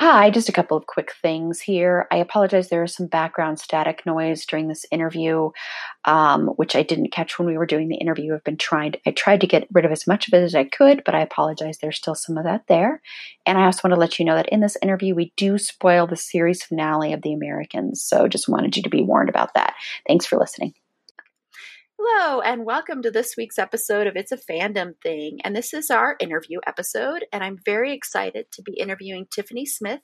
Hi, just a couple of quick things here. I apologize, there is some background static noise during this interview, um, which I didn't catch when we were doing the interview. I've been trying, to, I tried to get rid of as much of it as I could, but I apologize, there's still some of that there. And I also want to let you know that in this interview, we do spoil the series finale of The Americans. So just wanted you to be warned about that. Thanks for listening. Hello, and welcome to this week's episode of It's a Fandom Thing. And this is our interview episode. And I'm very excited to be interviewing Tiffany Smith,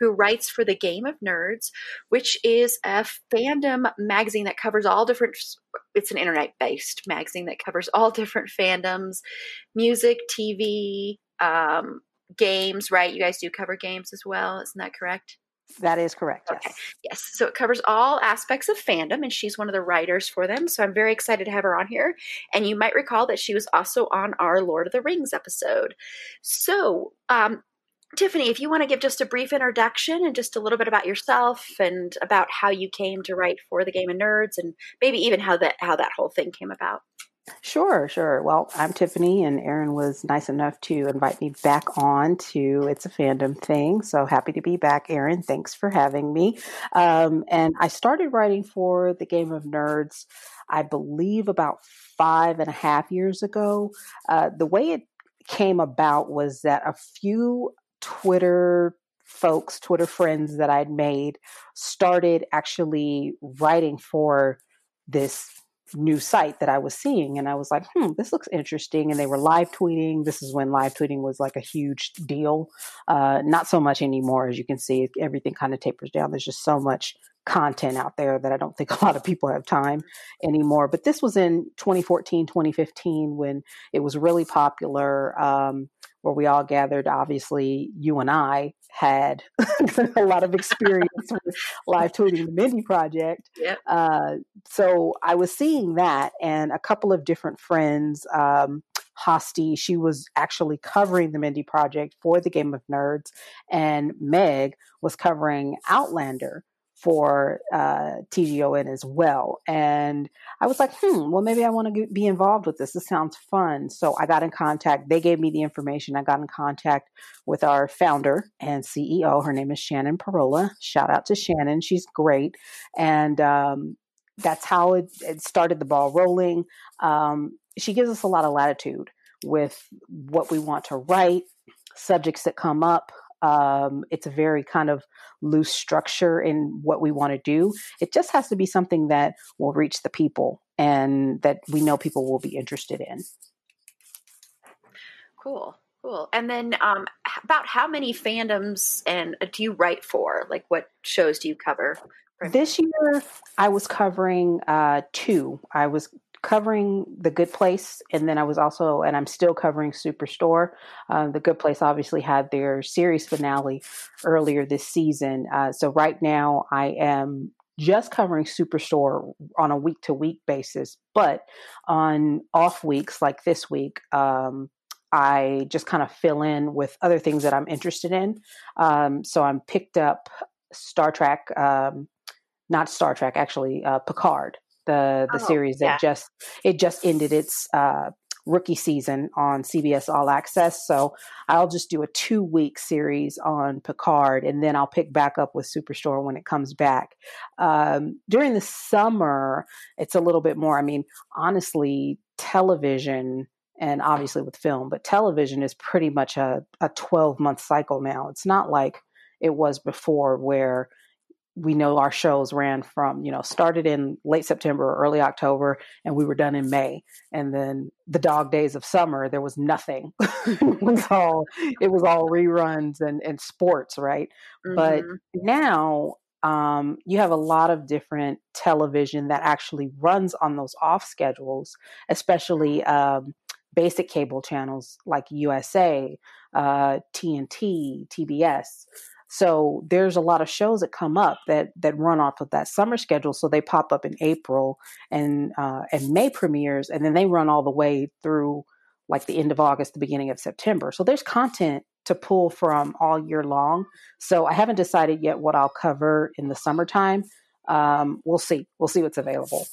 who writes for The Game of Nerds, which is a fandom magazine that covers all different, it's an internet based magazine that covers all different fandoms music, TV, um, games, right? You guys do cover games as well. Isn't that correct? That is correct. Yes. Okay. Yes. So it covers all aspects of fandom, and she's one of the writers for them. So I'm very excited to have her on here. And you might recall that she was also on our Lord of the Rings episode. So, um, Tiffany, if you want to give just a brief introduction and just a little bit about yourself and about how you came to write for the Game of Nerds, and maybe even how that how that whole thing came about. Sure, sure. Well, I'm Tiffany, and Erin was nice enough to invite me back on to It's a Fandom Thing. So happy to be back, Erin. Thanks for having me. Um, and I started writing for the Game of Nerds, I believe, about five and a half years ago. Uh, the way it came about was that a few Twitter folks, Twitter friends that I'd made, started actually writing for this new site that I was seeing. And I was like, hmm, this looks interesting. And they were live tweeting. This is when live tweeting was like a huge deal. Uh, not so much anymore. As you can see, everything kind of tapers down. There's just so much content out there that I don't think a lot of people have time anymore. But this was in 2014, 2015 when it was really popular. Um, where we all gathered. Obviously, you and I had a lot of experience with live tweeting the Mindy Project. Yep. Uh, so I was seeing that, and a couple of different friends. Um, Hosty, she was actually covering the Mindy Project for the Game of Nerds, and Meg was covering Outlander for uh, TGON as well. And I was like, hmm, well, maybe I want to be involved with this. This sounds fun. So I got in contact. They gave me the information. I got in contact with our founder and CEO. Her name is Shannon Parola. Shout out to Shannon. She's great. And um, that's how it, it, started the ball rolling. Um, she gives us a lot of latitude with what we want to write, subjects that come up. Um, it's a very kind of loose structure in what we want to do. It just has to be something that will reach the people and that we know people will be interested in. Cool. Cool. And then, um, about how many fandoms and uh, do you write for? Like, what shows do you cover? This year, I was covering uh, two. I was covering The Good Place, and then I was also, and I'm still covering Superstore. Uh, the Good Place obviously had their series finale earlier this season. Uh, so right now, I am just covering Superstore on a week to week basis, but on off weeks like this week, um, I just kind of fill in with other things that I'm interested in. Um, so I'm picked up Star Trek, um, not Star Trek, actually, uh, Picard the the oh, series that yeah. just it just ended its uh, rookie season on CBS All Access. So I'll just do a two week series on Picard, and then I'll pick back up with Superstore when it comes back. Um, during the summer, it's a little bit more. I mean, honestly, television. And obviously with film, but television is pretty much a, a 12 month cycle now. It's not like it was before where we know our shows ran from you know started in late september or early october and we were done in may. And then the dog days of summer there was nothing. It was all it was all reruns and and sports right? Mm-hmm. but now um, you have a lot of different television that actually runs on those off schedules especially um, basic cable channels like usa uh, tnt tbs so there's a lot of shows that come up that that run off of that summer schedule. So they pop up in April and uh, and May premieres, and then they run all the way through like the end of August, the beginning of September. So there's content to pull from all year long. So I haven't decided yet what I'll cover in the summertime. Um, we'll see. We'll see what's available.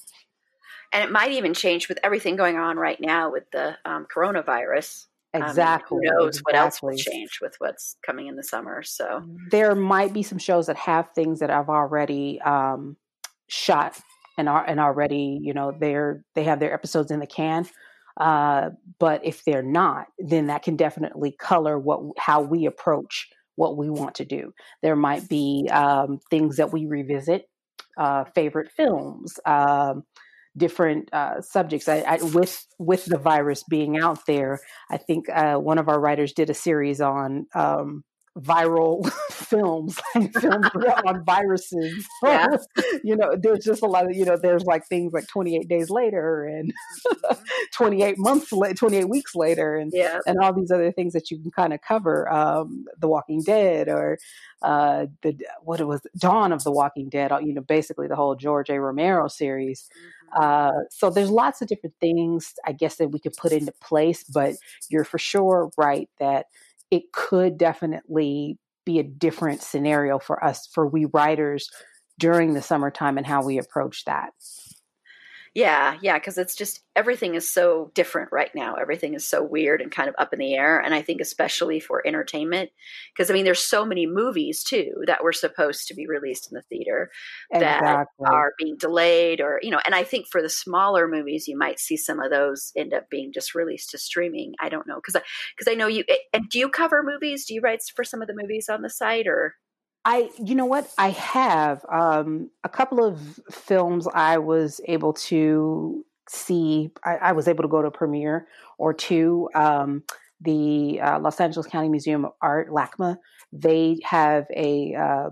And it might even change with everything going on right now with the um, coronavirus. Exactly. Um, who knows exactly. what else will change with what's coming in the summer? So there might be some shows that have things that I've already um, shot and are and already you know they're they have their episodes in the can. Uh, but if they're not, then that can definitely color what how we approach what we want to do. There might be um, things that we revisit, uh, favorite films. Um, different uh, subjects. I, I, with with the virus being out there, I think uh, one of our writers did a series on um, viral films and films on viruses. Yeah. you know, there's just a lot of, you know, there's like things like 28 days later and mm-hmm. 28 months later, 28 weeks later and, yeah. and all these other things that you can kind of cover. Um, the Walking Dead or uh, the, what it was, Dawn of the Walking Dead, you know, basically the whole George A. Romero series. Mm-hmm. Uh, so there's lots of different things, I guess, that we could put into place, but you're for sure right that it could definitely be a different scenario for us, for we writers during the summertime and how we approach that. Yeah, yeah, because it's just everything is so different right now. Everything is so weird and kind of up in the air. And I think, especially for entertainment, because I mean, there's so many movies too that were supposed to be released in the theater that exactly. are being delayed, or, you know, and I think for the smaller movies, you might see some of those end up being just released to streaming. I don't know. Because I, cause I know you, and do you cover movies? Do you write for some of the movies on the site or? I, you know what, I have um, a couple of films I was able to see. I, I was able to go to a premiere or two. Um, the uh, Los Angeles County Museum of Art, LACMA, they have a uh,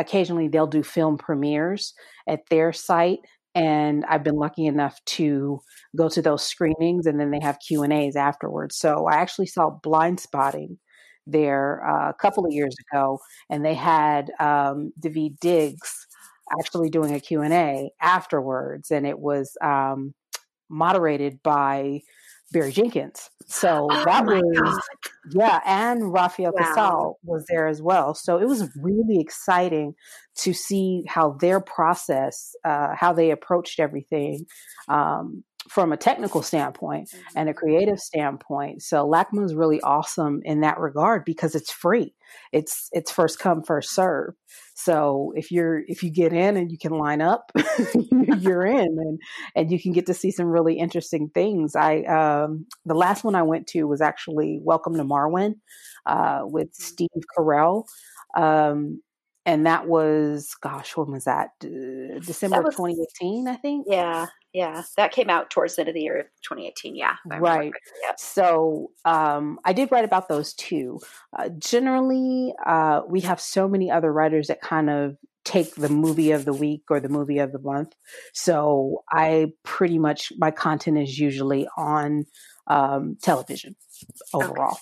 occasionally they'll do film premieres at their site and i've been lucky enough to go to those screenings and then they have q and a's afterwards so i actually saw Blindspotting there uh, a couple of years ago, and they had um, Daveed Diggs actually doing a Q&A afterwards, and it was um, moderated by Barry Jenkins. So oh that was, God. yeah, and Rafael wow. Casal was there as well. So it was really exciting to see how their process, uh, how they approached everything. Um, from a technical standpoint mm-hmm. and a creative standpoint. So LACMA is really awesome in that regard because it's free. It's it's first come first serve. So if you're if you get in and you can line up, you're in and and you can get to see some really interesting things. I um, the last one I went to was actually Welcome to Marwen uh, with mm-hmm. Steve Carell. Um, and that was gosh when was that december that was, 2018 i think yeah yeah that came out towards the end of the year of 2018 yeah right. yeah. so um, i did write about those two uh, generally uh, we have so many other writers that kind of take the movie of the week or the movie of the month. So i pretty much my content is usually on um, television overall. okay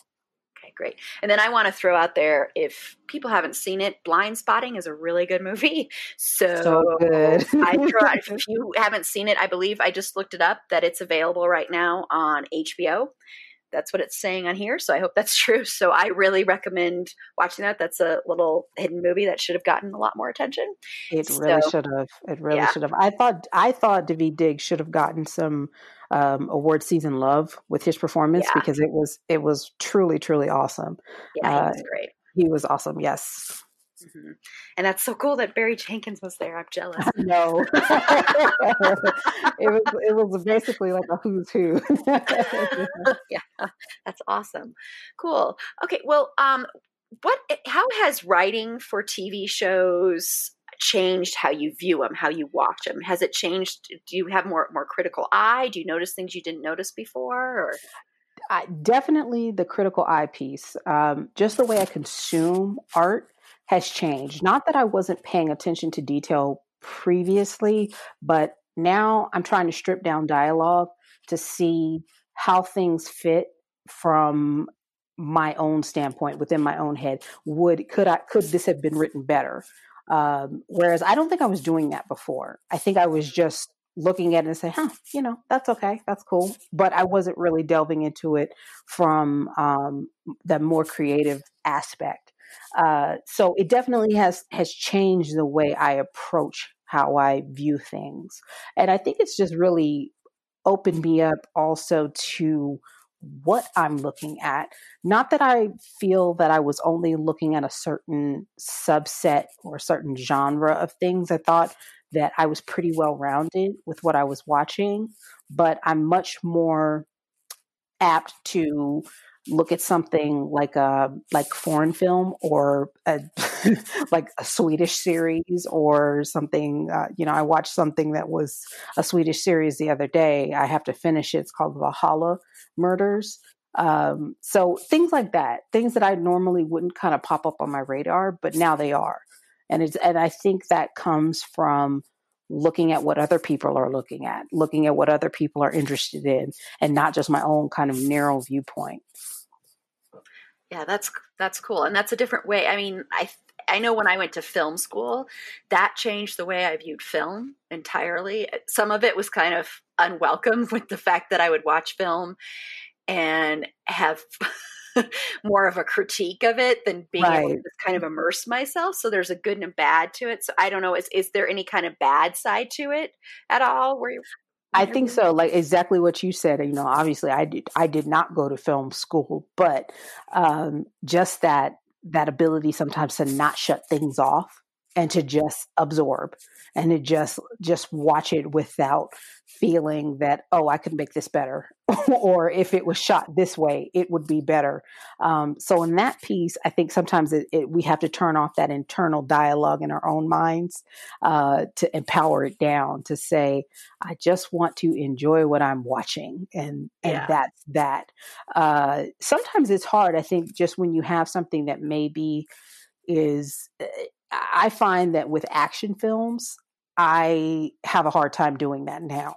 great. And then I want to throw out there if people haven't seen it, Blindspotting is a really good movie. So, so good. I throw out, if you haven't seen it, I believe I just looked it up that it's available right now on HBO. That's what it's saying on here. So I hope that's true. So I really recommend watching that. That's a little hidden movie that should have gotten a lot more attention. It really so, should have. It really yeah. should have. I thought I thought Daveed Diggs should have gotten some um, award season love with his performance yeah. because it was it was truly truly awesome. Yeah, he was uh, great. He was awesome. Yes. Mm-hmm. And that's so cool that Barry Jenkins was there. I'm jealous. No, it was it was basically like a who's who. yeah, that's awesome. Cool. Okay, well, um, what? How has writing for TV shows changed how you view them, how you watch them? Has it changed? Do you have more more critical eye? Do you notice things you didn't notice before? Or I, definitely the critical eye piece. Um, just the way I consume art has changed. Not that I wasn't paying attention to detail previously, but now I'm trying to strip down dialogue to see how things fit from my own standpoint within my own head. Would could I could this have been written better? Um, whereas I don't think I was doing that before. I think I was just looking at it and saying, huh, you know, that's okay, that's cool. But I wasn't really delving into it from um, the more creative aspect. Uh, so it definitely has has changed the way I approach how I view things, and I think it's just really opened me up also to what I'm looking at. Not that I feel that I was only looking at a certain subset or a certain genre of things. I thought that I was pretty well rounded with what I was watching, but I'm much more apt to look at something like a like foreign film or a like a Swedish series or something. Uh, you know, I watched something that was a Swedish series the other day. I have to finish it. It's called Valhalla Murders. Um, so things like that, things that I normally wouldn't kind of pop up on my radar, but now they are, and it's and I think that comes from looking at what other people are looking at, looking at what other people are interested in, and not just my own kind of narrow viewpoint. Yeah, that's that's cool, and that's a different way. I mean, I I know when I went to film school, that changed the way I viewed film entirely. Some of it was kind of unwelcome with the fact that I would watch film and have more of a critique of it than being right. able to just kind of immerse myself. So there's a good and a bad to it. So I don't know, is is there any kind of bad side to it at all? Where you I think so. Like exactly what you said. You know, obviously, I did. I did not go to film school, but um, just that that ability sometimes to not shut things off and to just absorb and to just just watch it without feeling that oh i could make this better. Or if it was shot this way it would be better. Um, so in that piece i think sometimes it, it, we have to turn off that internal dialogue in our own minds uh, to empower it down to say i just want to enjoy what i'm watching and and yeah. that's that. Uh, sometimes it's hard i think just when you have something that maybe is eh, I find that with action films, I have a hard time doing that now.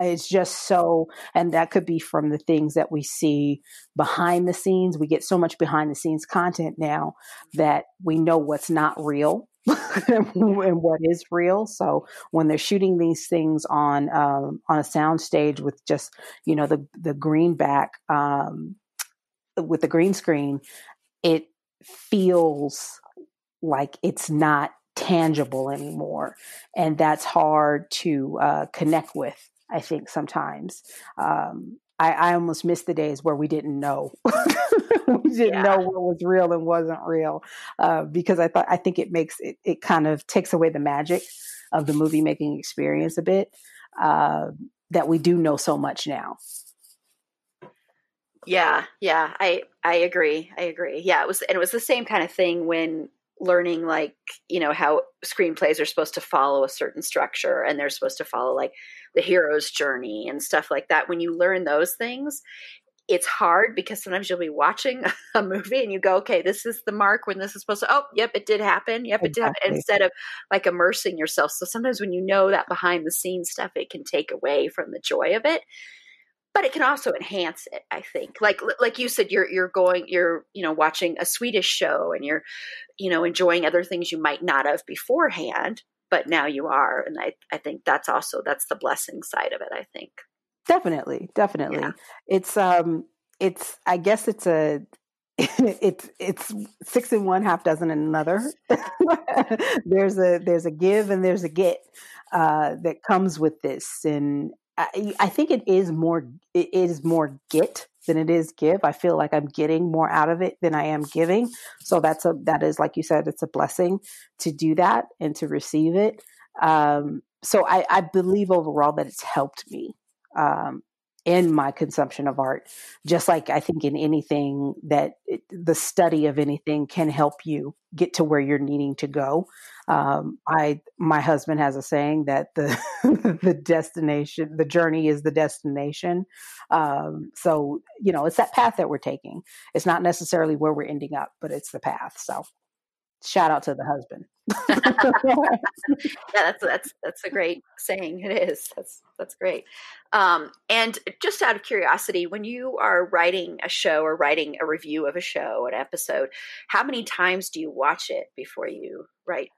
It's just so, and that could be from the things that we see behind the scenes. We get so much behind the scenes content now that we know what's not real and what is real. So when they're shooting these things on um, on a sound stage with just you know the the greenback um, with the green screen, it feels like it's not tangible anymore. And that's hard to uh, connect with, I think, sometimes. Um, I, I, almost miss the days where we didn't know. we didn't yeah. know what was real and wasn't real uh, because I thought I think it makes it, it kind of takes away the magic of the movie making experience a bit uh, that we do know so much now. Yeah, yeah, I I agree. I agree. Yeah, it was and it was the same kind of thing when learning like you know how screenplays are supposed to follow a certain structure and they're supposed to follow like the hero's journey and stuff like that. When you learn those things it's hard because sometimes you'll be watching a movie and you go okay this is the mark when this is supposed to oh yep it did happen yep it did happen instead of like immersing yourself. So sometimes when you know that behind the scenes stuff it can take away from the joy of it but it can also enhance it i think. Like like you said you're you're going you're you know watching a swedish show and you're you know enjoying other things you might not have beforehand but now you are and i i think that's also that's the blessing side of it i think. Definitely definitely. Yeah. it's um it's i guess it's a it's it's six in one half dozen in another. There's a there's a give and there's a get uh, that comes with this and I, think it is more it is more get than it is give. I feel like I'm getting more out of it than I am giving. So that's a that is like you said, it's a blessing to do that and to receive it. Um, so I, I believe overall that it's helped me. Um, in my consumption of art. Just like I think in anything that it, the study of anything can help you get to where you're needing to go. Um, I my husband has a saying that the the destination, the journey is the destination. Um, so you know, it's that path that we're taking. It's not necessarily where we're ending up, but it's the path. So shout out to the husband. yeah, that's that's that's a great saying. It is. That's that's great. Um, and just out of curiosity, when you are writing a show or writing a review of a show, an episode, how many times do you watch it before you write?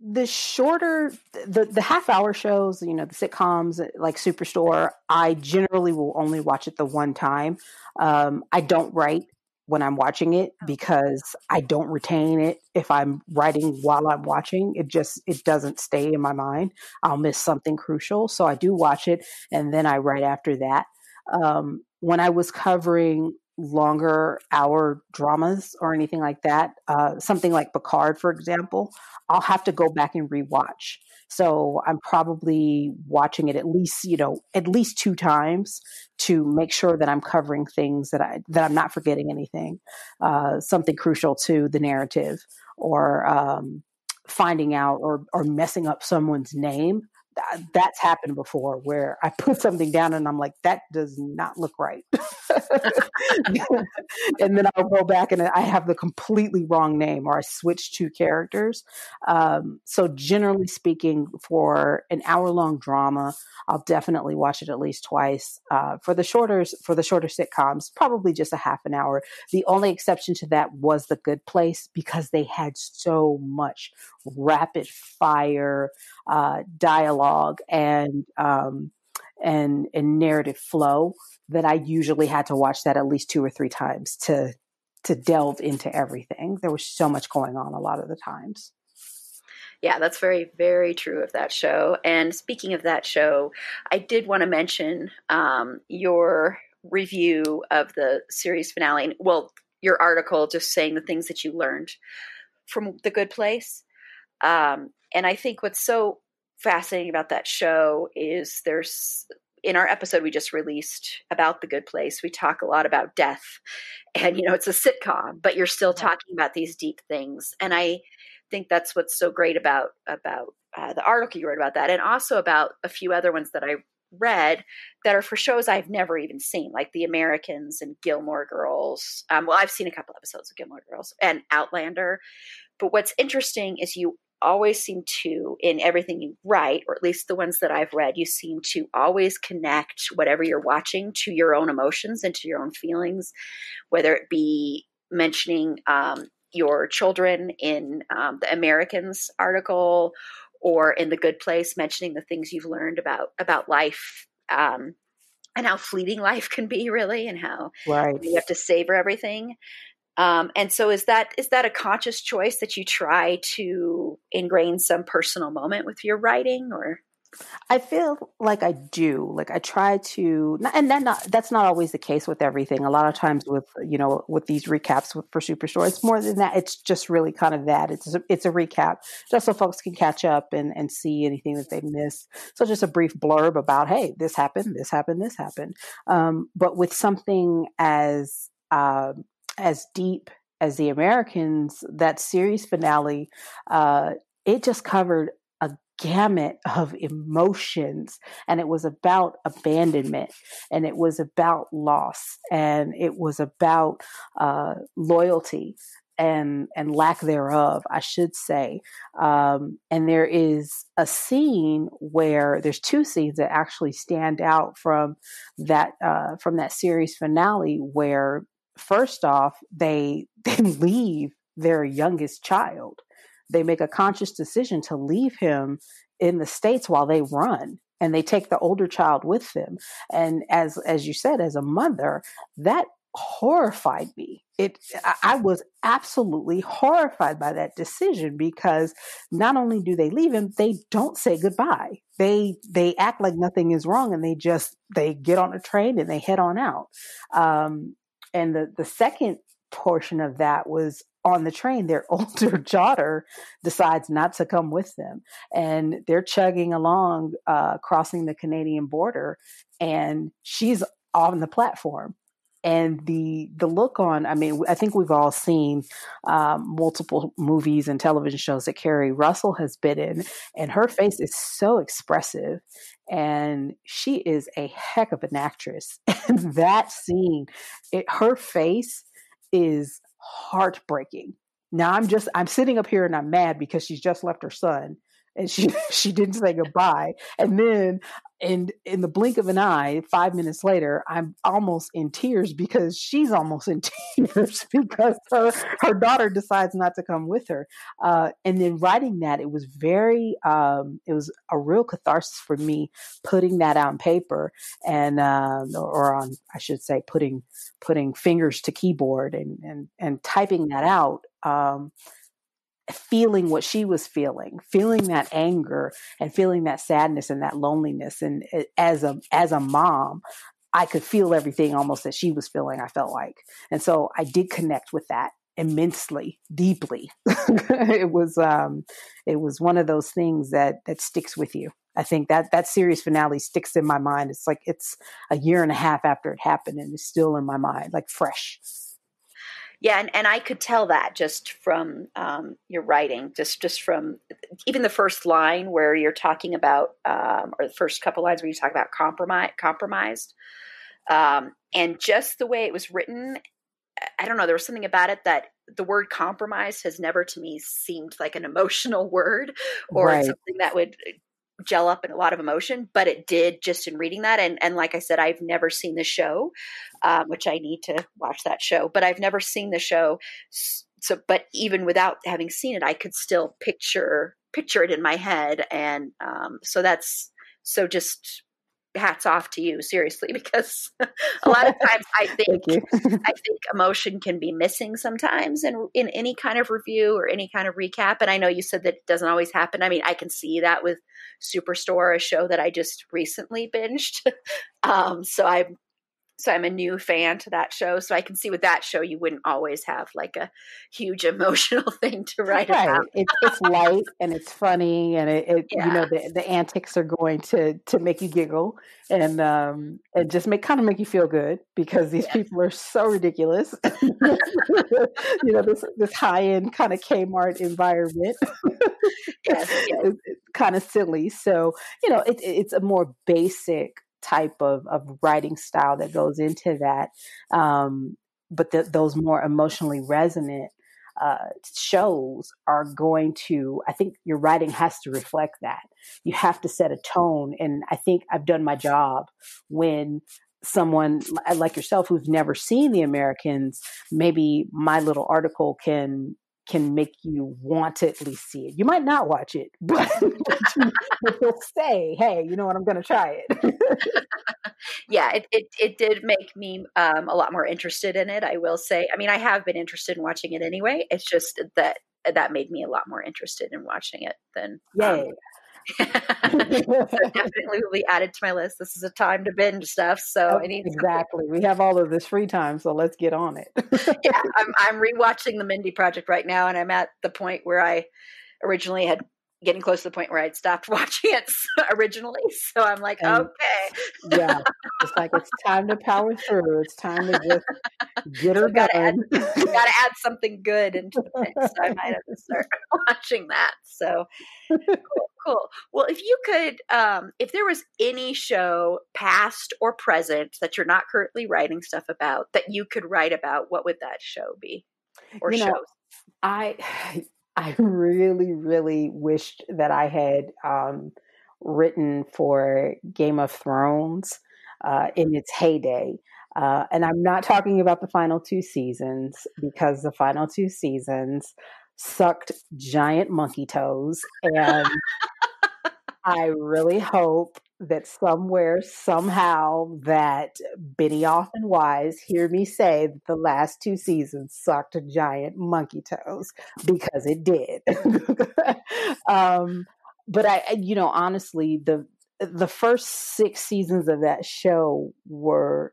The shorter, the the half hour shows, you know, the sitcoms like Superstore, I generally will only watch it the one time. Um, I don't write when I'm watching it oh. because I don't retain it if I'm writing while I'm watching. It just it doesn't stay in my mind. I'll miss something crucial, so I do watch it and then I write after that. Um, when I was covering longer hour dramas or anything like that, uh, something like Picard, for example, I'll have to go back and rewatch so I'm probably watching it at least, you know, at least two times to make sure that I'm covering things that I that I'm not forgetting anything, uh, something crucial to the narrative, or um, finding out or or messing up someone's name that's happened before where I put something down and I'm like, that does not look right. and then I'll go back and I have the completely wrong name or I switch two characters. Um, so, generally speaking, for an hour long drama, I'll definitely watch it at least twice. Uh, for the shorter for the shorter sitcoms, probably just a half an hour. The only exception to that was The Good Place because they had so much rapid fire uh, dialogue and um, and and narrative flow that I usually had to watch that at least two or three times to to delve into everything. There was so much going on a lot of the times. Yeah, that's very, very true of that show. And speaking of that show, I did want to mention um, your review of the series finale. Well, your article just saying the things that you learned from The Good Place. Um, and I think what's so fascinating about that show is there's in our episode we just released about the good place we talk a lot about death and you know it's a sitcom but you're still talking about these deep things. And i think that's what's so great about about uh, the article you wrote about that and also about a few other ones that i read that are for shows i've never even seen like the americans and gilmore girls. Um, well i've seen a couple episodes of gilmore girls and outlander. But what's interesting is you always seem to, in everything you write, or at least the ones that I've read, you seem to always connect whatever you're watching to your own emotions and to your own feelings, whether it be mentioning um, your children in um, the Americans article or in the Good Place, mentioning the things you've learned about about life. Um, and how fleeting life can be, really, and how right. you have to savor everything. Um, and so is that is that a conscious choice that you try to ingrain some personal moment with your writing or I feel like I do. Like I try to, and that not that's not always the case with everything. A lot of times with you know with these recaps with, for Superstore, it's more than that. It's just really kind of that. It's a, it's a recap just so folks can catch up and and see anything that they missed. So just a brief blurb about hey, this happened, this happened, this happened. Um, but with something as um, as deep as the Americans, that series finale, uh, it just covered a gamut of emotions and it was about abandonment and it was about loss and it was about uh, loyalty and and lack thereof, I should say. Um, and there is a scene where there's two scenes that actually stand out from that uh, from that series finale where first off, they they leave their youngest child. They make a conscious decision to leave him in the states while they run and they take the older child with them. And as as you said as a mother, that horrified me. It I was absolutely horrified by that decision because not only do they leave him, they don't say goodbye. They they act like nothing is wrong and they just they get on a train and they head on out. Um, and the the second portion of that was on the train, their older daughter decides not to come with them. And they're chugging along, uh, crossing the Canadian border, and she's on the platform and the the look on i mean i think we've all seen um, multiple movies and television shows that Keri Russell has been in and her face is so expressive and she is a heck of an actress. And that scene it, her face is heartbreaking. Now i'm just i'm sitting up here and i'm mad because she's just left her son and she she didn't say goodbye. And then and in the blink of an eye, five minutes later, I'm almost in tears because she's almost in tears because her her daughter decides not to come with her. Uh, and then writing that, it was very, um, it was a real catharsis for me putting that on paper and uh, or on, I should say, putting putting fingers to keyboard and and and typing that out. Um, feeling what she was feeling, feeling that anger and feeling that sadness and that loneliness. And as a as a mom, I could feel everything almost that she was feeling. I felt like, and so I did connect with that immensely, deeply. it was um, it was one of those things that that sticks with you. I think that that series finale sticks in my mind. It's like it's a year and a half after it happened, and it's still in my mind, like fresh. Yeah, and, and I could tell that just from um, your writing, just just from even the first line where you're talking about, um, or the first couple lines where you talk about compromise, compromised, um, and just the way it was written. I don't know. There was something about it that the word compromise has never to me seemed like an emotional word or right. something that would gel up in a lot of emotion, but it did just in reading that. And and like I said, I've never seen the show, um, which I need to watch that show. But I've never seen the show. So, but even without having seen it, I could still picture picture it in my head, and um, so that's so just hats off to you seriously because a lot of times i think i think emotion can be missing sometimes in in any kind of review or any kind of recap and i know you said that it doesn't always happen. I mean i can see that with superstore a show that i just recently binged. Um, so i'm so I'm a new fan to that show. So I can see with that show, you wouldn't always have like a huge emotional thing to write right. about. it's, it's light and it's funny, and it, it yeah. you know the, the antics are going to to make you giggle and um and just make kind of make you feel good because these yeah. people are so ridiculous. you know this this high end kind of Kmart environment. yes, yes. It's, kind of silly. So you know it, it's a more basic type of, of writing style that goes into that. Um, but the, those more emotionally resonant uh, shows are going to, I think your writing has to reflect that. You have to set a tone. And I think I've done my job when someone like yourself who's never seen the Americans, maybe my little article can can make you want to at least see it. You might not watch it, but, but you'll say, "Hey, you know what? I'm going to try it." yeah, it, it, it did make me um, a lot more interested in it. I will say. I mean, I have been interested in watching it anyway. It's just that that made me a lot more interested in watching it than Yay. Um, so definitely will be added to my list. This is a time to binge stuff, so oh, I need exactly. Something. We have all of this free time, so let's get on it. yeah, I'm I'm rewatching the Mindy Project right now, and I'm at the point where I originally had getting close to the point where I'd stopped watching it originally. So I'm like, and, okay. yeah. It's like it's time to power through. It's time to just get her gotta done. Add, gotta add something good into the mix. So I might have to start watching that. So cool, cool. Well, if you could um, if there was any show, past or present, that you're not currently writing stuff about that you could write about, what would that show be? Or you shows? Know, I I really, really wished that I had um, written for Game of Thrones uh, in its heyday. Uh, and I'm not talking about the final two seasons because the final two seasons sucked giant monkey toes. And I really hope that somewhere, somehow, that Benioff and Weiss hear me say that the last two seasons sucked giant monkey toes because it did. um, but I, you know, honestly, the the first six seasons of that show were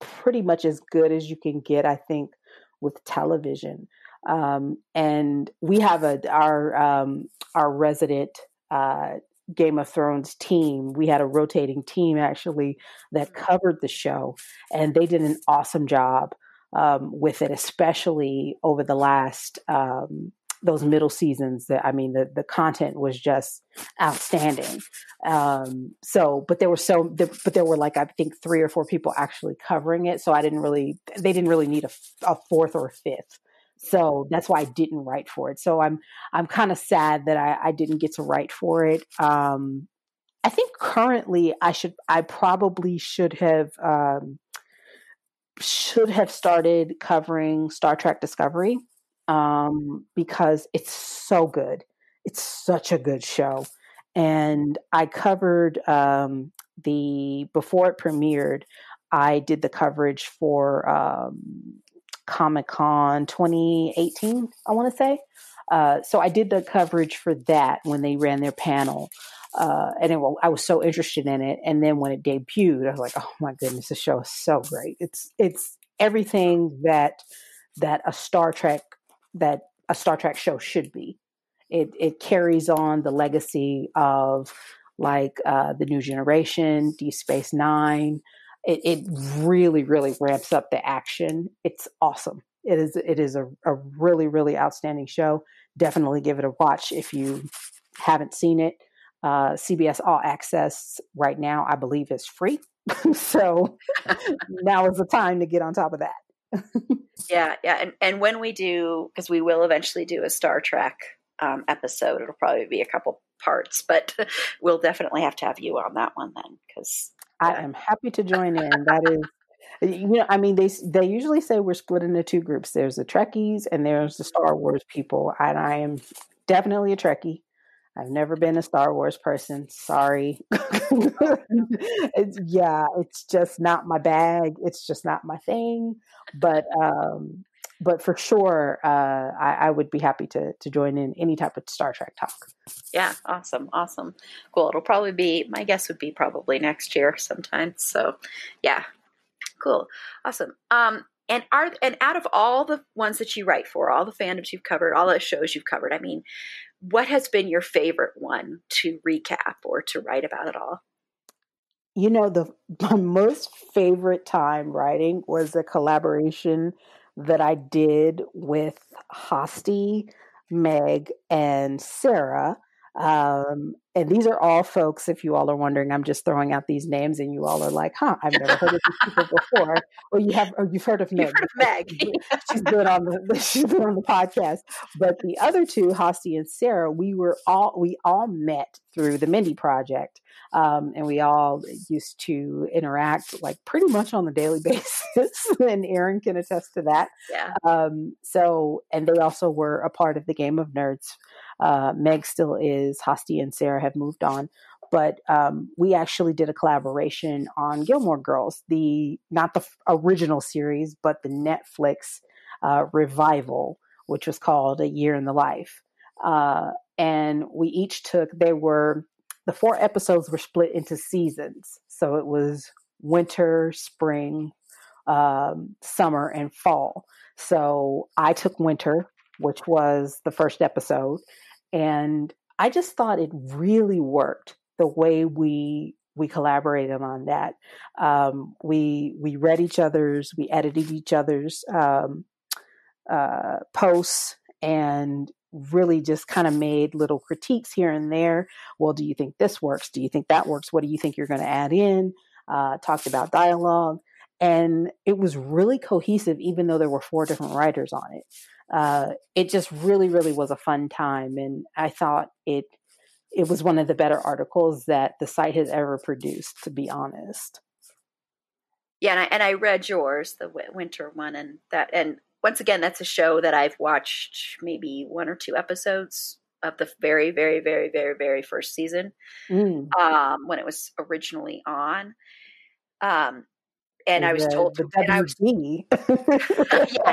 pretty much as good as you can get, I think, with television. Um, and we have a our um, our resident uh, Game of Thrones team. We had a rotating team actually that covered the show, and they did an awesome job um, with it, especially over the last um, those middle seasons. That I mean, the the content was just outstanding. Um, so, but there were so, but there were like I think three or four people actually covering it. So I didn't really, they didn't really need a, a fourth or a fifth so that's why I didn't write for it. So I'm I'm kind of sad that I, I didn't get to write for it. Um, I think currently I should I probably should have um, should have started covering Star Trek Discovery um, because it's so good. It's such a good show, and I covered um, the before it premiered. I did the coverage for um, Comic Con 2018, I want to say. Uh, so I did the coverage for that when they ran their panel. Uh, and it, I was so interested in it. And then when it debuted, I was like, "Oh my goodness, the show is so great! It's it's everything that that a Star Trek that a Star Trek show should be. It it carries on the legacy of like uh, the New Generation, Deep Space Nine, it, it really, really ramps up the action. It's awesome. It is it is a, a really, really outstanding show. Definitely give it a watch if you haven't seen it. Uh, CBS All Access right now, I believe, is free. so now is the time to get on top of that. yeah, yeah, and and when we do, because we will eventually do a Star Trek um, episode, it'll probably be a couple parts, but we'll definitely have to have you on that one then, because I am happy to join in. That is, you know, I mean, they they usually say we're split into two groups. There's the Trekkies and there's the Star Wars people, and I am definitely a Trekkie. I've never been a Star Wars person. Sorry. it's, yeah, it's just not my bag. It's just not my thing. But um, but for sure, uh, I, I, would be happy to to join in any type of Star Trek talk. Yeah, awesome, awesome, cool. It'll probably be my guess would be probably next year sometime. So, yeah, cool, awesome. Um, and are and out of all the ones that you write for, all the fandoms you've covered, all the shows you've covered, I mean, what has been your favorite one to recap or to write about it all? You know, the my most favorite time writing was a collaboration that I did with Hosty, Meg, and Sarah. Um, and these are all folks, if you all are wondering, I'm just throwing out these names and you all are like, huh, I've never heard of these people before. Or you have or you've heard of Meg. Heard of Meg. she's been on the she's been on the podcast. But the other two, Hosty and Sarah, we were all we all met through the Mindy Project. Um, and we all used to interact like pretty much on a daily basis. and Erin can attest to that. Yeah. Um, so, and they also were a part of the Game of Nerds. Uh, Meg still is. Hosty and Sarah have moved on. But um, we actually did a collaboration on Gilmore Girls, the not the original series, but the Netflix uh, revival, which was called A Year in the Life. Uh, and we each took, they were the four episodes were split into seasons. So it was winter, spring, um, summer, and fall. So I took winter, which was the first episode, and I just thought it really worked the way we we collaborated on that. Um, we we read each other's, we edited each other's um, uh, posts, and really just kind of made little critiques here and there. Well, do you think this works? Do you think that works? What do you think you're going to add in? Uh, talked about dialogue. And it was really cohesive, even though there were four different writers on it. Uh, it just really, really was a fun time. And I thought it it was one of the better articles that the site has ever produced, to be honest. Yeah, and I, and I read yours, the winter one, and that, and once again, that's a show that I've watched maybe one or two episodes of the very, very, very, very, very first season mm. um, when it was originally on. Um, and I was told to, and I was, yeah,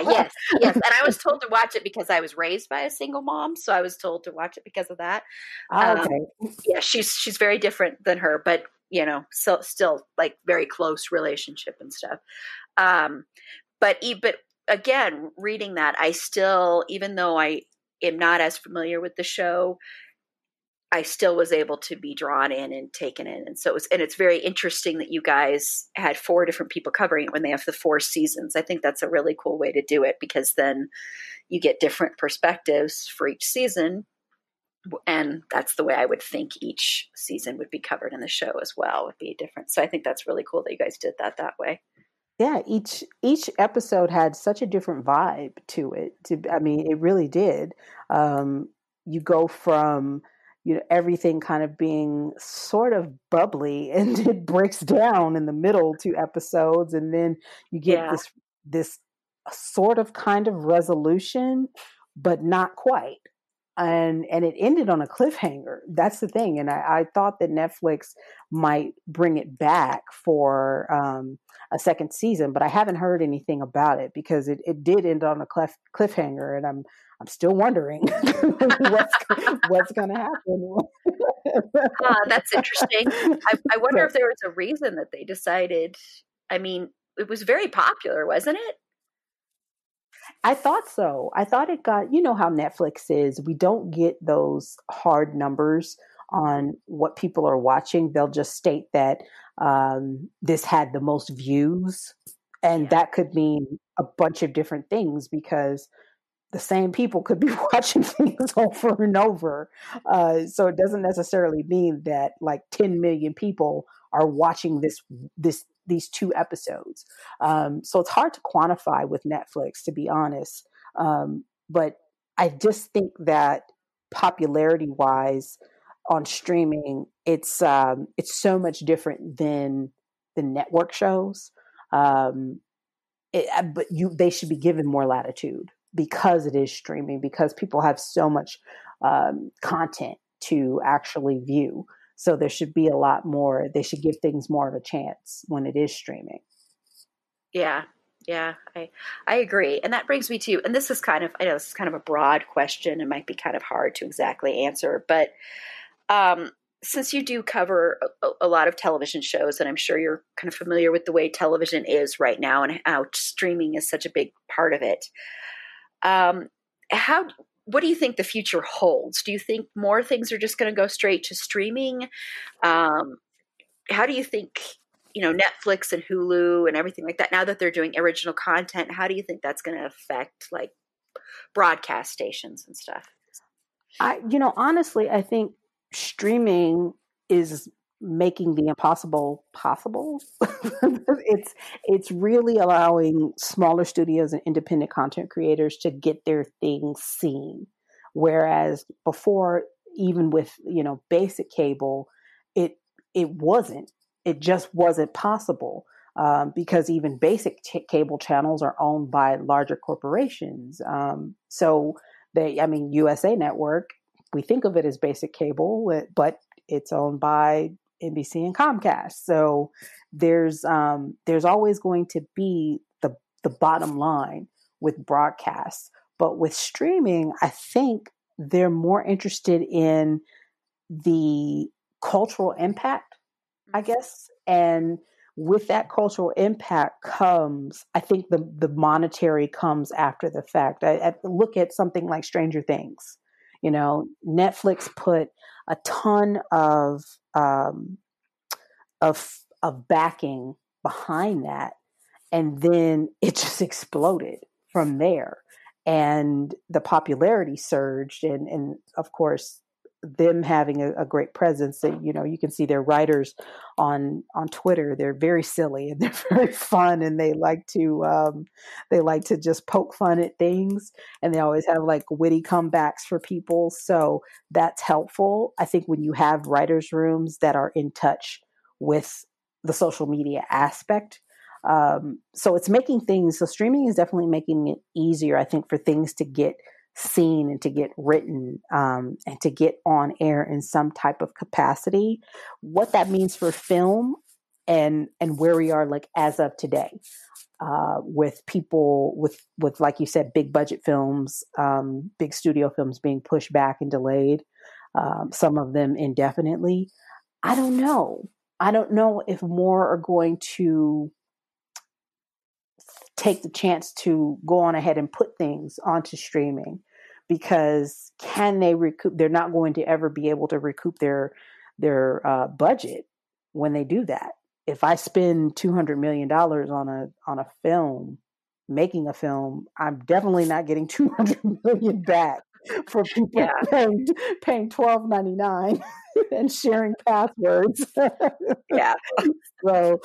yes, yes, and I was told to watch it because I was raised by a single mom, so I was told to watch it because of that. Oh, okay. Um, yeah, she's she's very different than her, but you know, still still like very close relationship and stuff. Um, but but again, reading that, I still, even though I am not as familiar with the show, I still was able to be drawn in and taken in. And so it was, and it's very interesting that you guys had four different people covering it when they have the four seasons. I think that's a really cool way to do it because then you get different perspectives for each season. And that's the way I would think each season would be covered in the show as well, would be different. So I think that's really cool that you guys did that that way. Yeah, each each episode had such a different vibe to it. To I mean, it really did. Um, you go from you know everything kind of being sort of bubbly and it breaks down in the middle two episodes and then you get yeah. this this sort of kind of resolution but not quite and and it ended on a cliffhanger that's the thing and i, I thought that netflix might bring it back for um, a second season but i haven't heard anything about it because it, it did end on a cliff, cliffhanger and i'm I'm still wondering what's what's going to happen. uh, that's interesting. I, I wonder if there was a reason that they decided. I mean, it was very popular, wasn't it? I thought so. I thought it got, you know how Netflix is. We don't get those hard numbers on what people are watching. They'll just state that um, this had the most views. And yeah. that could mean a bunch of different things because the same people could be watching things over and over. Uh, so it doesn't necessarily mean that like 10 million people are watching this this these two episodes. Um, so it's hard to quantify with Netflix, to be honest. Um, but I just think that popularity wise on streaming, it's um, it's so much different than the network shows. Um, it, uh, but you they should be given more latitude because it is streaming, because people have so much um, content to actually view. So there should be a lot more, they should give things more of a chance when it is streaming. Yeah. Yeah, I I agree. And that brings me to and this is kind of I know this is kind of a broad question. It might be kind of hard to exactly answer, but um since you do cover a, a, lot of television shows, and I'm sure you're kind of familiar with the way television is right now and how streaming is such a big part of it, um, how what do you think the future holds? Do you think more things are just going to go straight to streaming? Um, how do you think you know Netflix and Hulu and everything like that now that they're doing original content? How do you think that's going to affect like broadcast stations and stuff? I you know honestly, I think streaming is making the impossible possible. it's it's really allowing smaller studios and independent content creators to get their things seen. Whereas before, even with you know basic cable, it it wasn't. It just wasn't possible um, because even basic t- cable channels are owned by larger corporations. Um, so they, I mean, USA Network. We think of it as basic cable, but it's owned by NBC and Comcast. So there's um, there's always going to be the the bottom line with broadcasts, but with streaming, I think they're more interested in the cultural impact, I mm-hmm. guess, and with that cultural impact comes, I think the the monetary comes after the fact. I, I look at something like Stranger Things. You know, Netflix put a ton of um, of of backing behind that, and then it just exploded from there, and the popularity surged, and and of course them having a, a, great presence that you know you can see their writers on on twitter. They're very silly and they're very fun and they like to um, they like to just poke fun at things and they always have like witty comebacks for people. So that's helpful. I think when you have writers rooms that are in touch with the social media aspect um, so it's making things so streaming is definitely making it easier i think for things to get seen and to get written um, and to get on air in some type of capacity what that means for film and and where we are like as of today uh, with people with with like you said big budget films um, big studio films being pushed back and delayed um, some of them indefinitely. I don't know. I don't know if more are going to take the chance to go on ahead and put things onto streaming because can they recoup they're not going to ever be able to recoup their their uh, budget when they do that. If i spend 200 million dollars on a on a film making a film i'm definitely not getting 200 million back for people yeah. paying paying 12.99 and sharing passwords. Yeah. So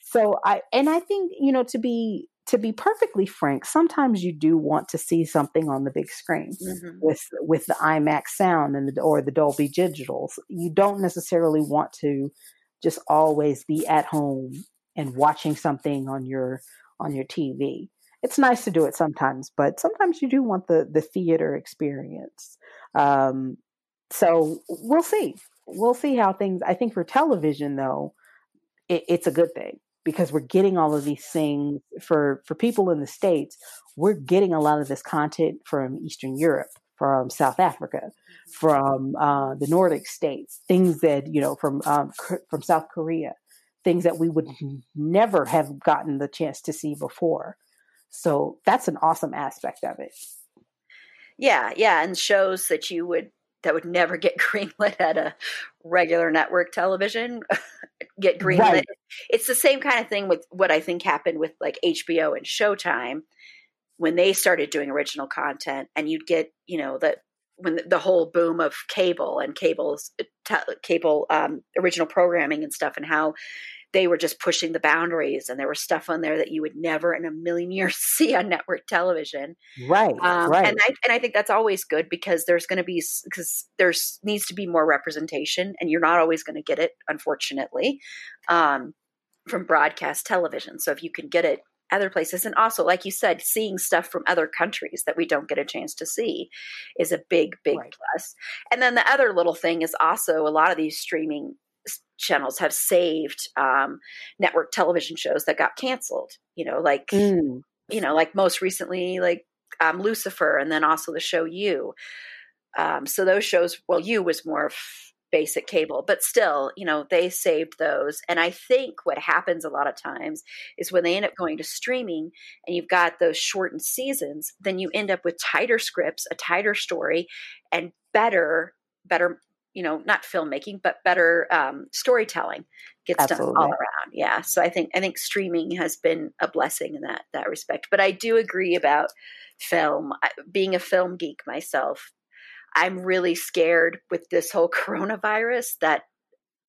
so i and i think you know to be to be perfectly frank, sometimes you do want to see something on the big screen mm-hmm. with with the IMAX sound and the, or the Dolby Digitals. You don't necessarily want to just always be at home and watching something on your on your TV. It's nice to do it sometimes, but sometimes you do want the the theater experience. Um, so we'll see. We'll see how things. I think for television, though, it, it's a good thing because we're getting all of these things for for people in the states we're getting a lot of this content from eastern europe from south africa from uh, the nordic states things that you know from um, from south korea things that we would never have gotten the chance to see before. So that's an awesome aspect of it. Yeah yeah and shows that you would that would never get greenlit at a regular network television get greenlit. Right. It's the same kind of thing with what I think happened with like HBO and Showtime when they started doing original content, and you'd get you know that when the, the whole boom of cable and cable's te- cable um, original programming and stuff, and how they were just pushing the boundaries and there was stuff on there that you would never in a million years see on network television. Right um, right. and I, and I think that's always good because there's going to be because there's needs to be more representation and you're not always going to get it unfortunately um, from broadcast television. So if you can get it other places and also like you said seeing stuff from other countries that we don't get a chance to see is a big big right. plus. And then the other little thing is also a lot of these streaming channels have saved um, network television shows that got canceled. You know, like mm. you know, like most recently, like um, Lucifer, and then also the show You. Um, so those shows, well, You was more basic cable, but still, you know, they saved those. And I think what happens a lot of times is when they end up going to streaming and you've got those shortened seasons, then you end up with tighter scripts, a tighter story, and better better you know not filmmaking but better um, storytelling gets Absolutely. done all around yeah so i think i think streaming has been a blessing in that that respect but i do agree about film being a film geek myself i'm really scared with this whole coronavirus that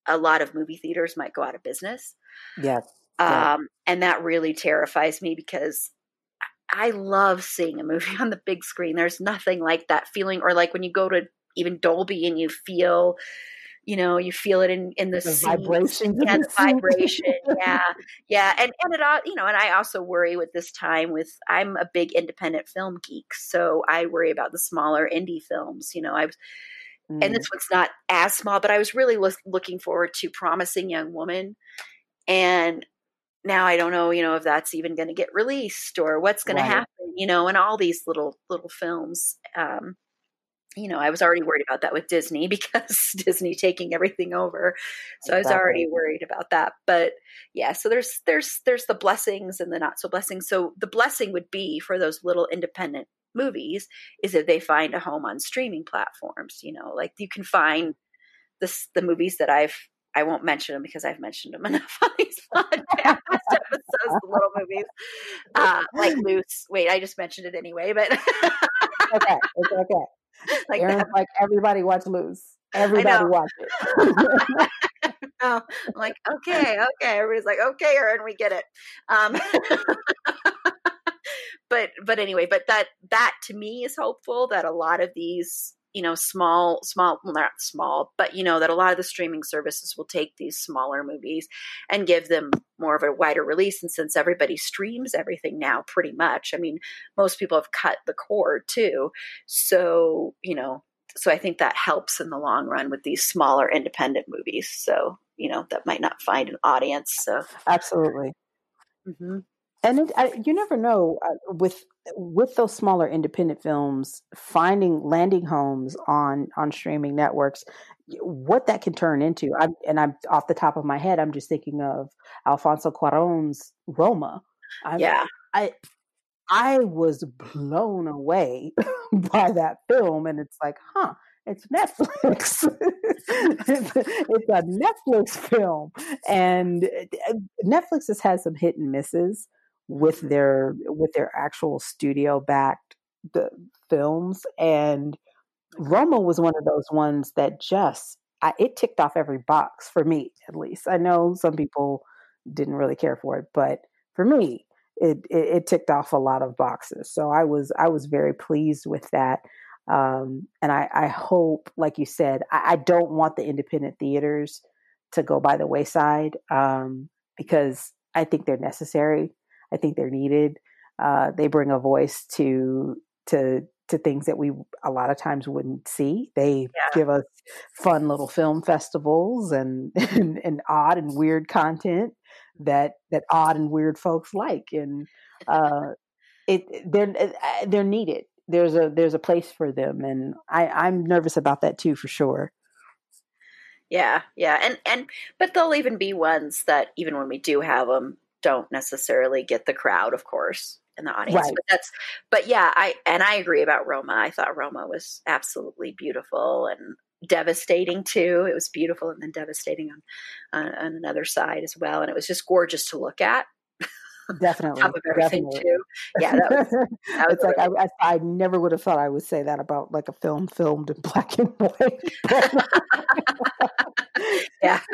a lot of movie theaters might go out of business yeah, yeah. Um, and that really terrifies me because I love seeing a movie on the big screen. There's nothing like that feeling, or like when you go to even Dolby and you feel you know you feel it in in the, the vibration yeah the vibration. yeah. Yeah. And and it all you know and i also worry with this time with i'm a big independent film geek so i worry about the smaller indie films you know i've mm. and this one's not as small but i was really lo- looking forward to promising young woman. And now i don't know you know if that's even going to get released or what's going right. to happen you know and all these little little films um you know, I was already worried about that with Disney because Disney taking everything over. So exactly. I was already worried about that. But yeah, so there's there's there's the blessings and the not so blessings. So the blessing would be for those little independent movies is if they find a home on streaming platforms, you know, like you can find this the movies that I've I won't mention them because I've mentioned them enough on these podcast episodes, the little movies. Uh, like Luce. Wait, I just mentioned it anyway, but okay, it's okay. like like everybody watch Luce. Everybody watch it. I'm like, okay, okay. Everybody's like, okay, Erin, we get it. Um, but but anyway, but that that to me is hopeful that a lot of these you know small small well not small but you know that a lot of the streaming services will take these smaller movies and give them more of a wider release. And since everybody streams everything now pretty much i mean most people have cut the cord too. So you know so i think that helps in the long run with these smaller independent movies. So you know that might not find an audience so. Absolutely. Mm-hmm. And it, I, you never know uh, with with those smaller independent films finding landing homes on on streaming networks what that can turn into I'm, and i'm off the top of my head i'm just thinking of alfonso cuarón's roma I'm, yeah I I was blown away by that film, and it's like, huh, it's Netflix. it's, it's, a Netflix film, and uh, Netflix has had some hit and misses with their with their actual studio backed films, and Roma was one of those ones that just I, it ticked off every box for me, at least. I know some people didn't really care for it, but for me, it, it, it ticked off a lot of boxes. So I was I was very pleased with that. Um, and I, I, hope, like you said, I, I, don't want the independent theaters to go by the wayside um, because I think they're necessary. I think they're needed. Uh, they bring a voice to to to things that we a lot of times wouldn't see. They yeah. give us fun little film festivals and, and, and odd and weird content that that odd and weird folks like, and uh, it they're uh, they're needed. There's a there's a place for them, and I I'm nervous about that too for sure. Yeah, yeah, and and but there'll even be ones that even when we do have them, don't necessarily get the crowd, of course in the audience. Right. But that's but yeah, I and I agree about Roma. I thought Roma was absolutely beautiful and devastating too. It was beautiful and then devastating on, on, on another side as well. And it was just gorgeous to look at. Definitely. top of everything definitely. too. Yeah, that was, that was it's like I, I, I, never would have thought I would say that about like a film filmed in black and white. Yeah,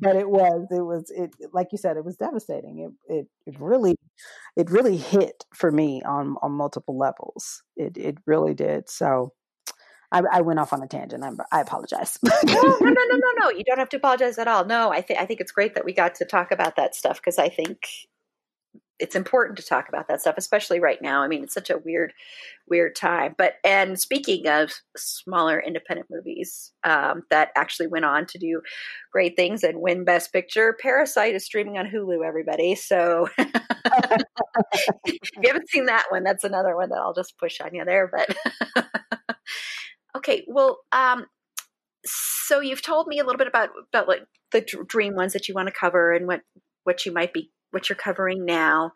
but it was it was it like you said it was devastating. It it it really it really hit for me on on multiple levels. It it really did. So I, I, went off on a tangent. I'm, i apologize. no, no, no, no, no, no. You don't have to apologize at all. No, I think I think it's great that we got to talk about that stuff because I think it's important to talk about that stuff, especially right now. I mean, it's such a weird, weird time. But and speaking of smaller independent movies um, that actually went on to do great things and win Best Picture, Parasite is streaming on Hulu. Everybody, so if you haven't seen that one, that's another one that I'll just push on you there. But Okay, well, um, so you've told me a little bit about about like the dream ones that you want to cover and what what you might be what you're covering now.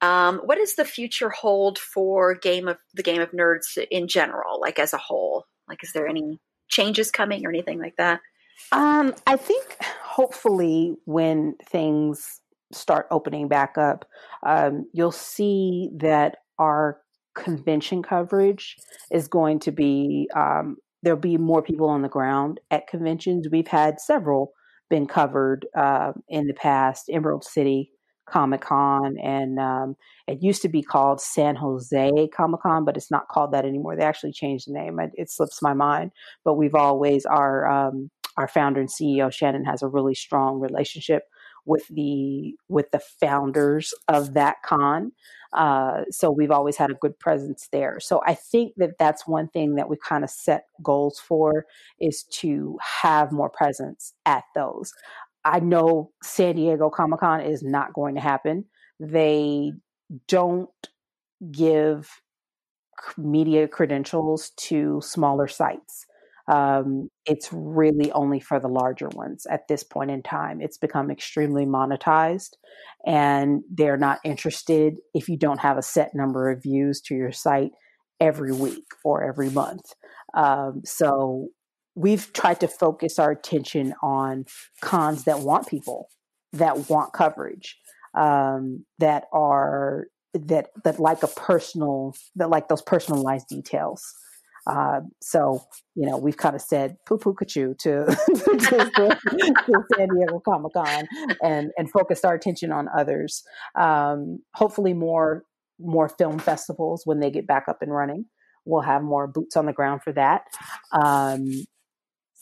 Um, what does the future hold for game of the game of nerds in general, like as a whole? Like, is there any changes coming or anything like that? Um, I think hopefully when things start opening back up, um, you'll see that our convention coverage is going to be um, there'll be more people on the ground at conventions. We've had several been covered uh, in the past. Emerald City Comic Con, and um, it used to be called San Jose Comic Con, but it's not called that anymore. They actually changed the name. It, it slips my mind, but we've always our um, our founder and CEO Shannon has a really strong relationship with the with the founders of that con. Uh, so we've always had a good presence there. So I think that that's one thing that we kind of set goals for is to have more presence at those. I know San Diego Comic Con is not going to happen. They don't give media credentials to smaller sites. Um, it's really only for the larger ones at this point in time. It's become extremely monetized, and they're not interested if you don't have a set number of views to your site every week or every month. Um, so we've tried to focus our attention on cons that want people, that want coverage, um, that are that that like a personal that like those personalized details. Uh, so, you know, we've kind of said poo poo to, to, to San Diego Comic Con and, and focused our attention on others. Um, hopefully, more more film festivals when they get back up and running. We'll have more boots on the ground for that. Um,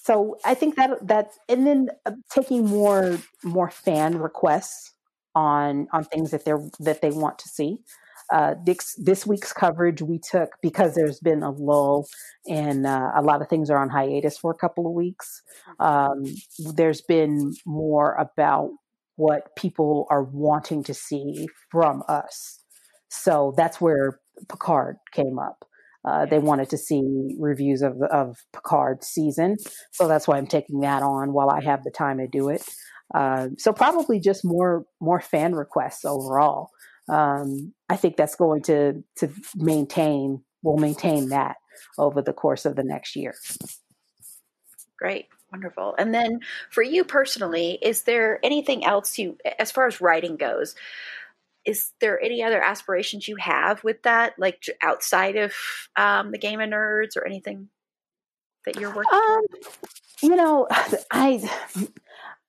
so I think that that's and then uh, taking more more fan requests on on things that they're that they want to see uh, this, this, week's coverage we took because there's been a lull and uh, a lot of things are on hiatus for a couple of weeks. Um, there's been more about what people are wanting to see from us. So that's where Picard came up. Uh, they wanted to see reviews of of Picard season, so that's why I'm taking that on while I have the time to do it. Uh, so probably just more more fan requests overall um, I think that's going to to maintain We'll maintain that over the course of the next year. Great. Wonderful. And then for you personally, is there anything else you, as far as writing goes, is there any other aspirations you have with that, like outside of um, the Game of Nerds or anything that you're working? Um, you know, I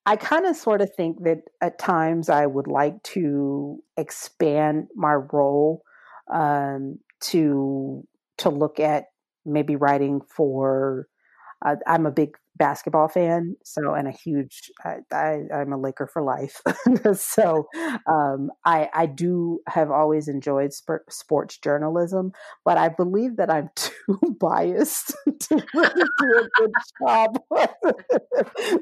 I kind of sort of think that at times I would like to expand my role um, to to look at maybe writing for. Uh, I'm a big basketball fan, so and a huge I, I am a Laker for life. so um, I I do have always enjoyed sp- sports journalism, but I believe that I'm too biased to really do a good job.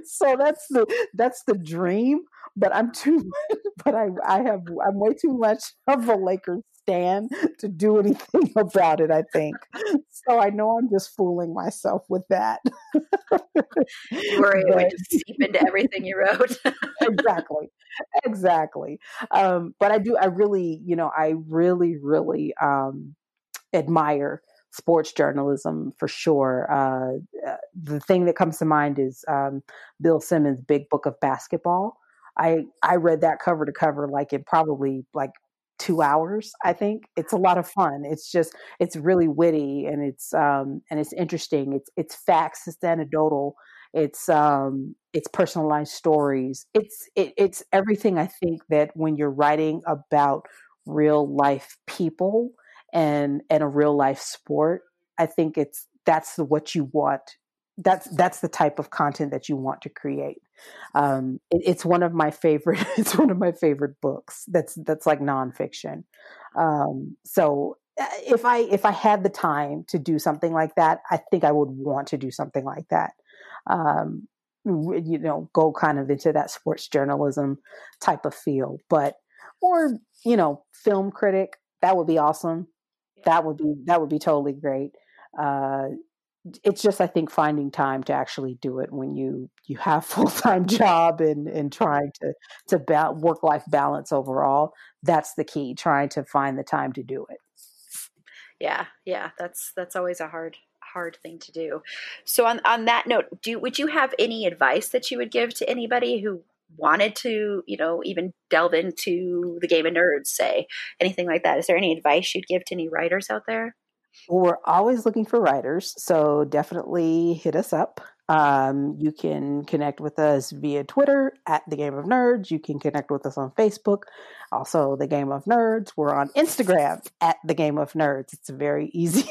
so that's the that's the dream, but I'm too but I I have I'm way too much of a Lakers stan to do anything about it, I think. So I know I'm just fooling myself with that. you it would just seep into everything you wrote. exactly. Exactly. Um, but I do, I really, you know, I really, really um, admire sports journalism for sure. Uh, uh, the thing that comes to mind is um, Bill Simmons' Big Book of Basketball. I I read that cover to cover like in probably like two hours i think. It's a lot of fun. It's just it's really witty and it's um and it's interesting. It's it's facts it's anecdotal. It's um it's personalized stories. It's it, it's everything i think that when you're writing about real life people and and a real life sport i think it's that's what you want that's that's the type of content that you want to create. Um, it, it's one of my favorite. It's one of my favorite books. That's that's like nonfiction. Um, so uh, if I if I had the time to do something like that, I think I would want to do something like that. Um, you know, go kind of into that sports journalism type of feel, but or you know, film critic. That would be awesome. That would be that would be totally great. Uh, it's just I think finding time to actually do it when you you have full time job and and trying to to ba- work life balance overall. That's the key. Trying to find the time to do it. Yeah, yeah, that's that's always a hard hard thing to do. So on on that note, do would you have any advice that you would give to anybody who wanted to, you know, even delve into the game of nerds, say anything like that? Is there any advice you'd give to any writers out there? We're always looking for writers, so definitely hit us up. Um, you can connect with us via Twitter at the Game of Nerds. You can connect with us on Facebook, also the Game of Nerds. We're on Instagram at the Game of Nerds. It's very easy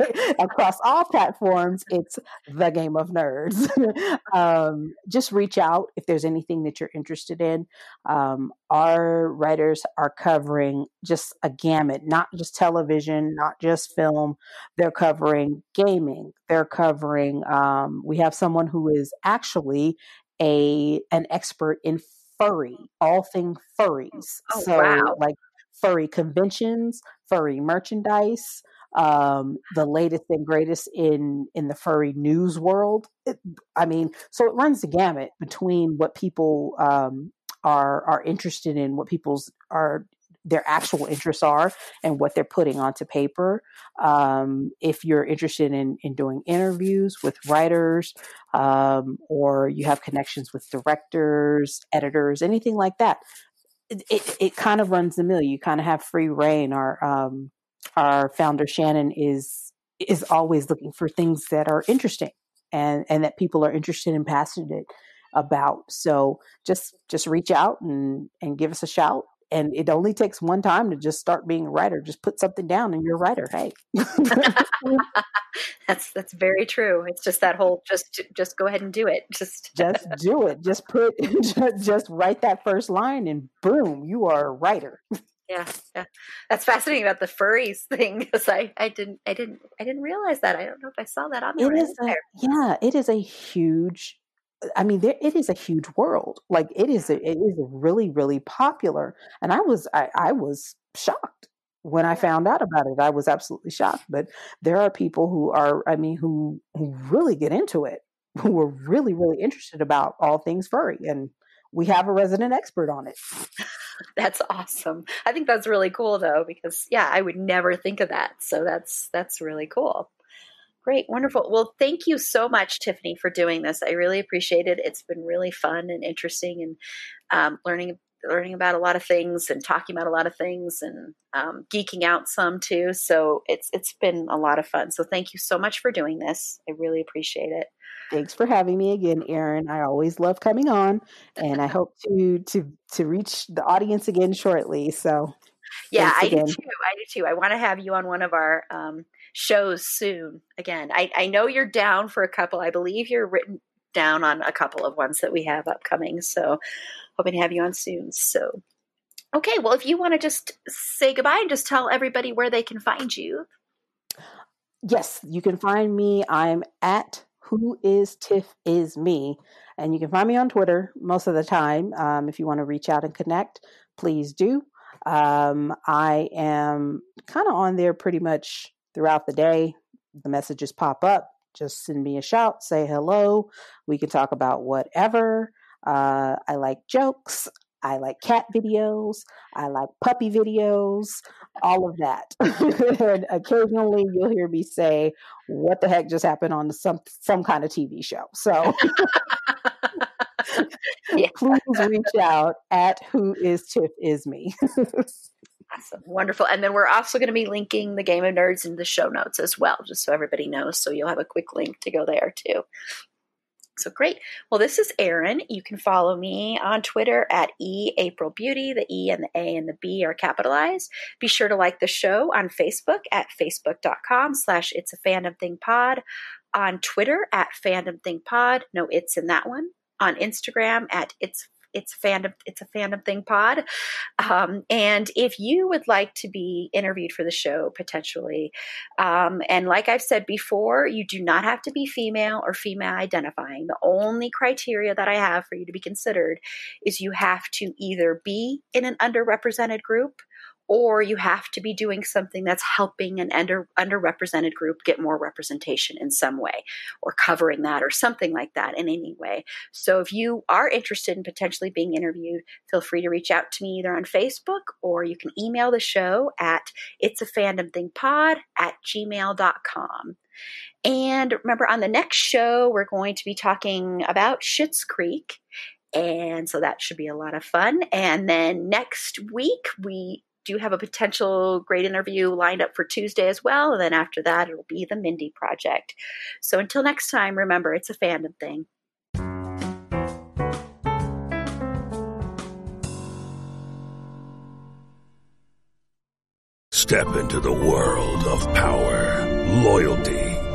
across all platforms. It's the Game of Nerds. um, just reach out if there's anything that you're interested in. Um, our writers are covering just a gamut, not just television, not just film. They're covering gaming. They're covering. Um, we have someone who is actually a an expert in furry, all thing furries. Oh, so wow. like furry conventions, furry merchandise, um, the latest and greatest in in the furry news world. It, I mean, so it runs the gamut between what people um, are are interested in, what people's are their actual interests are and what they're putting onto paper. Um, if you're interested in, in doing interviews with writers um, or you have connections with directors, editors, anything like that, it, it, it kind of runs the mill. You kind of have free rein. or um, our founder Shannon is is always looking for things that are interesting and and that people are interested and passionate about. So just just reach out and and give us a shout. And it only takes one time to just start being a writer. Just put something down and you're a writer. Hey. That's that's very true. It's just that whole just just go ahead and do it. Just just do it. Just put just just write that first line and boom you are a writer yeah yeah that's fascinating about the furries thing because i i didn't i didn't i didn't realize that i don't know if i saw that on there, it is a, yeah it is a huge I mean, there, it is a huge world. Like it is, a, it is really, really popular. And I was, I, I was shocked when I found out about it. I was absolutely shocked. But there are people who are, I mean, who who really get into it, who are really, really interested about all things furry, and we have a resident expert on it. That's awesome. I think that's really cool though, because yeah, I would never think of that. So that's that's really cool. Great, wonderful. Well, thank you so much, Tiffany, for doing this. I really appreciate it. It's been really fun and interesting, and um, learning learning about a lot of things and talking about a lot of things and um, geeking out some too. So it's it's been a lot of fun. So thank you so much for doing this. I really appreciate it. Thanks for having me again, Erin. I always love coming on, and I hope to to to reach the audience again shortly. So yeah, I again. do too. I do too. I want to have you on one of our um, shows soon. Again, I, I know you're down for a couple. I believe you're written down on a couple of ones that we have upcoming. So hoping to have you on soon. So okay, well, if you want to just say goodbye and just tell everybody where they can find you. Yes, you can find me. I'm at who is Tiff is me. And you can find me on Twitter most of the time. Um, if you want to reach out and connect, please do. Um, I am kind of on there pretty much throughout the day. The messages pop up. Just send me a shout, say hello. We can talk about whatever. Uh, I like jokes. I like cat videos. I like puppy videos, all of that. and occasionally you'll hear me say, What the heck just happened on some some kind of TV show? So please reach out at who is Tiff is me. Awesome. Wonderful. And then we're also going to be linking the Game of Nerds in the show notes as well, just so everybody knows. So you'll have a quick link to go there too. So great. Well, this is Erin. You can follow me on Twitter at E April Beauty. The E and the A and the B are capitalized. Be sure to like the show on Facebook at facebook.com slash it's a fandom thing pod. On Twitter at fandom thing pod. No, it's in that one. On Instagram at it's it's fandom it's a fandom thing pod. Um, and if you would like to be interviewed for the show potentially um, and like i've said before you do not have to be female or female identifying. The only criteria that i have for you to be considered is you have to either be in an underrepresented group or you have to be doing something that's helping an under, underrepresented group get more representation in some way or covering that or something like that in any way. So if you are interested in potentially being interviewed, feel free to reach out to me either on Facebook or you can email the show at it's a fandom thing pod at gmail.com. And remember, on the next show, we're going to be talking about Schitt's Creek. And so that should be a lot of fun. And then next week, we do have a potential great interview lined up for Tuesday as well. And then after that, it'll be the Mindy Project. So until next time, remember, it's a fandom thing. Step into the world of power, loyalty,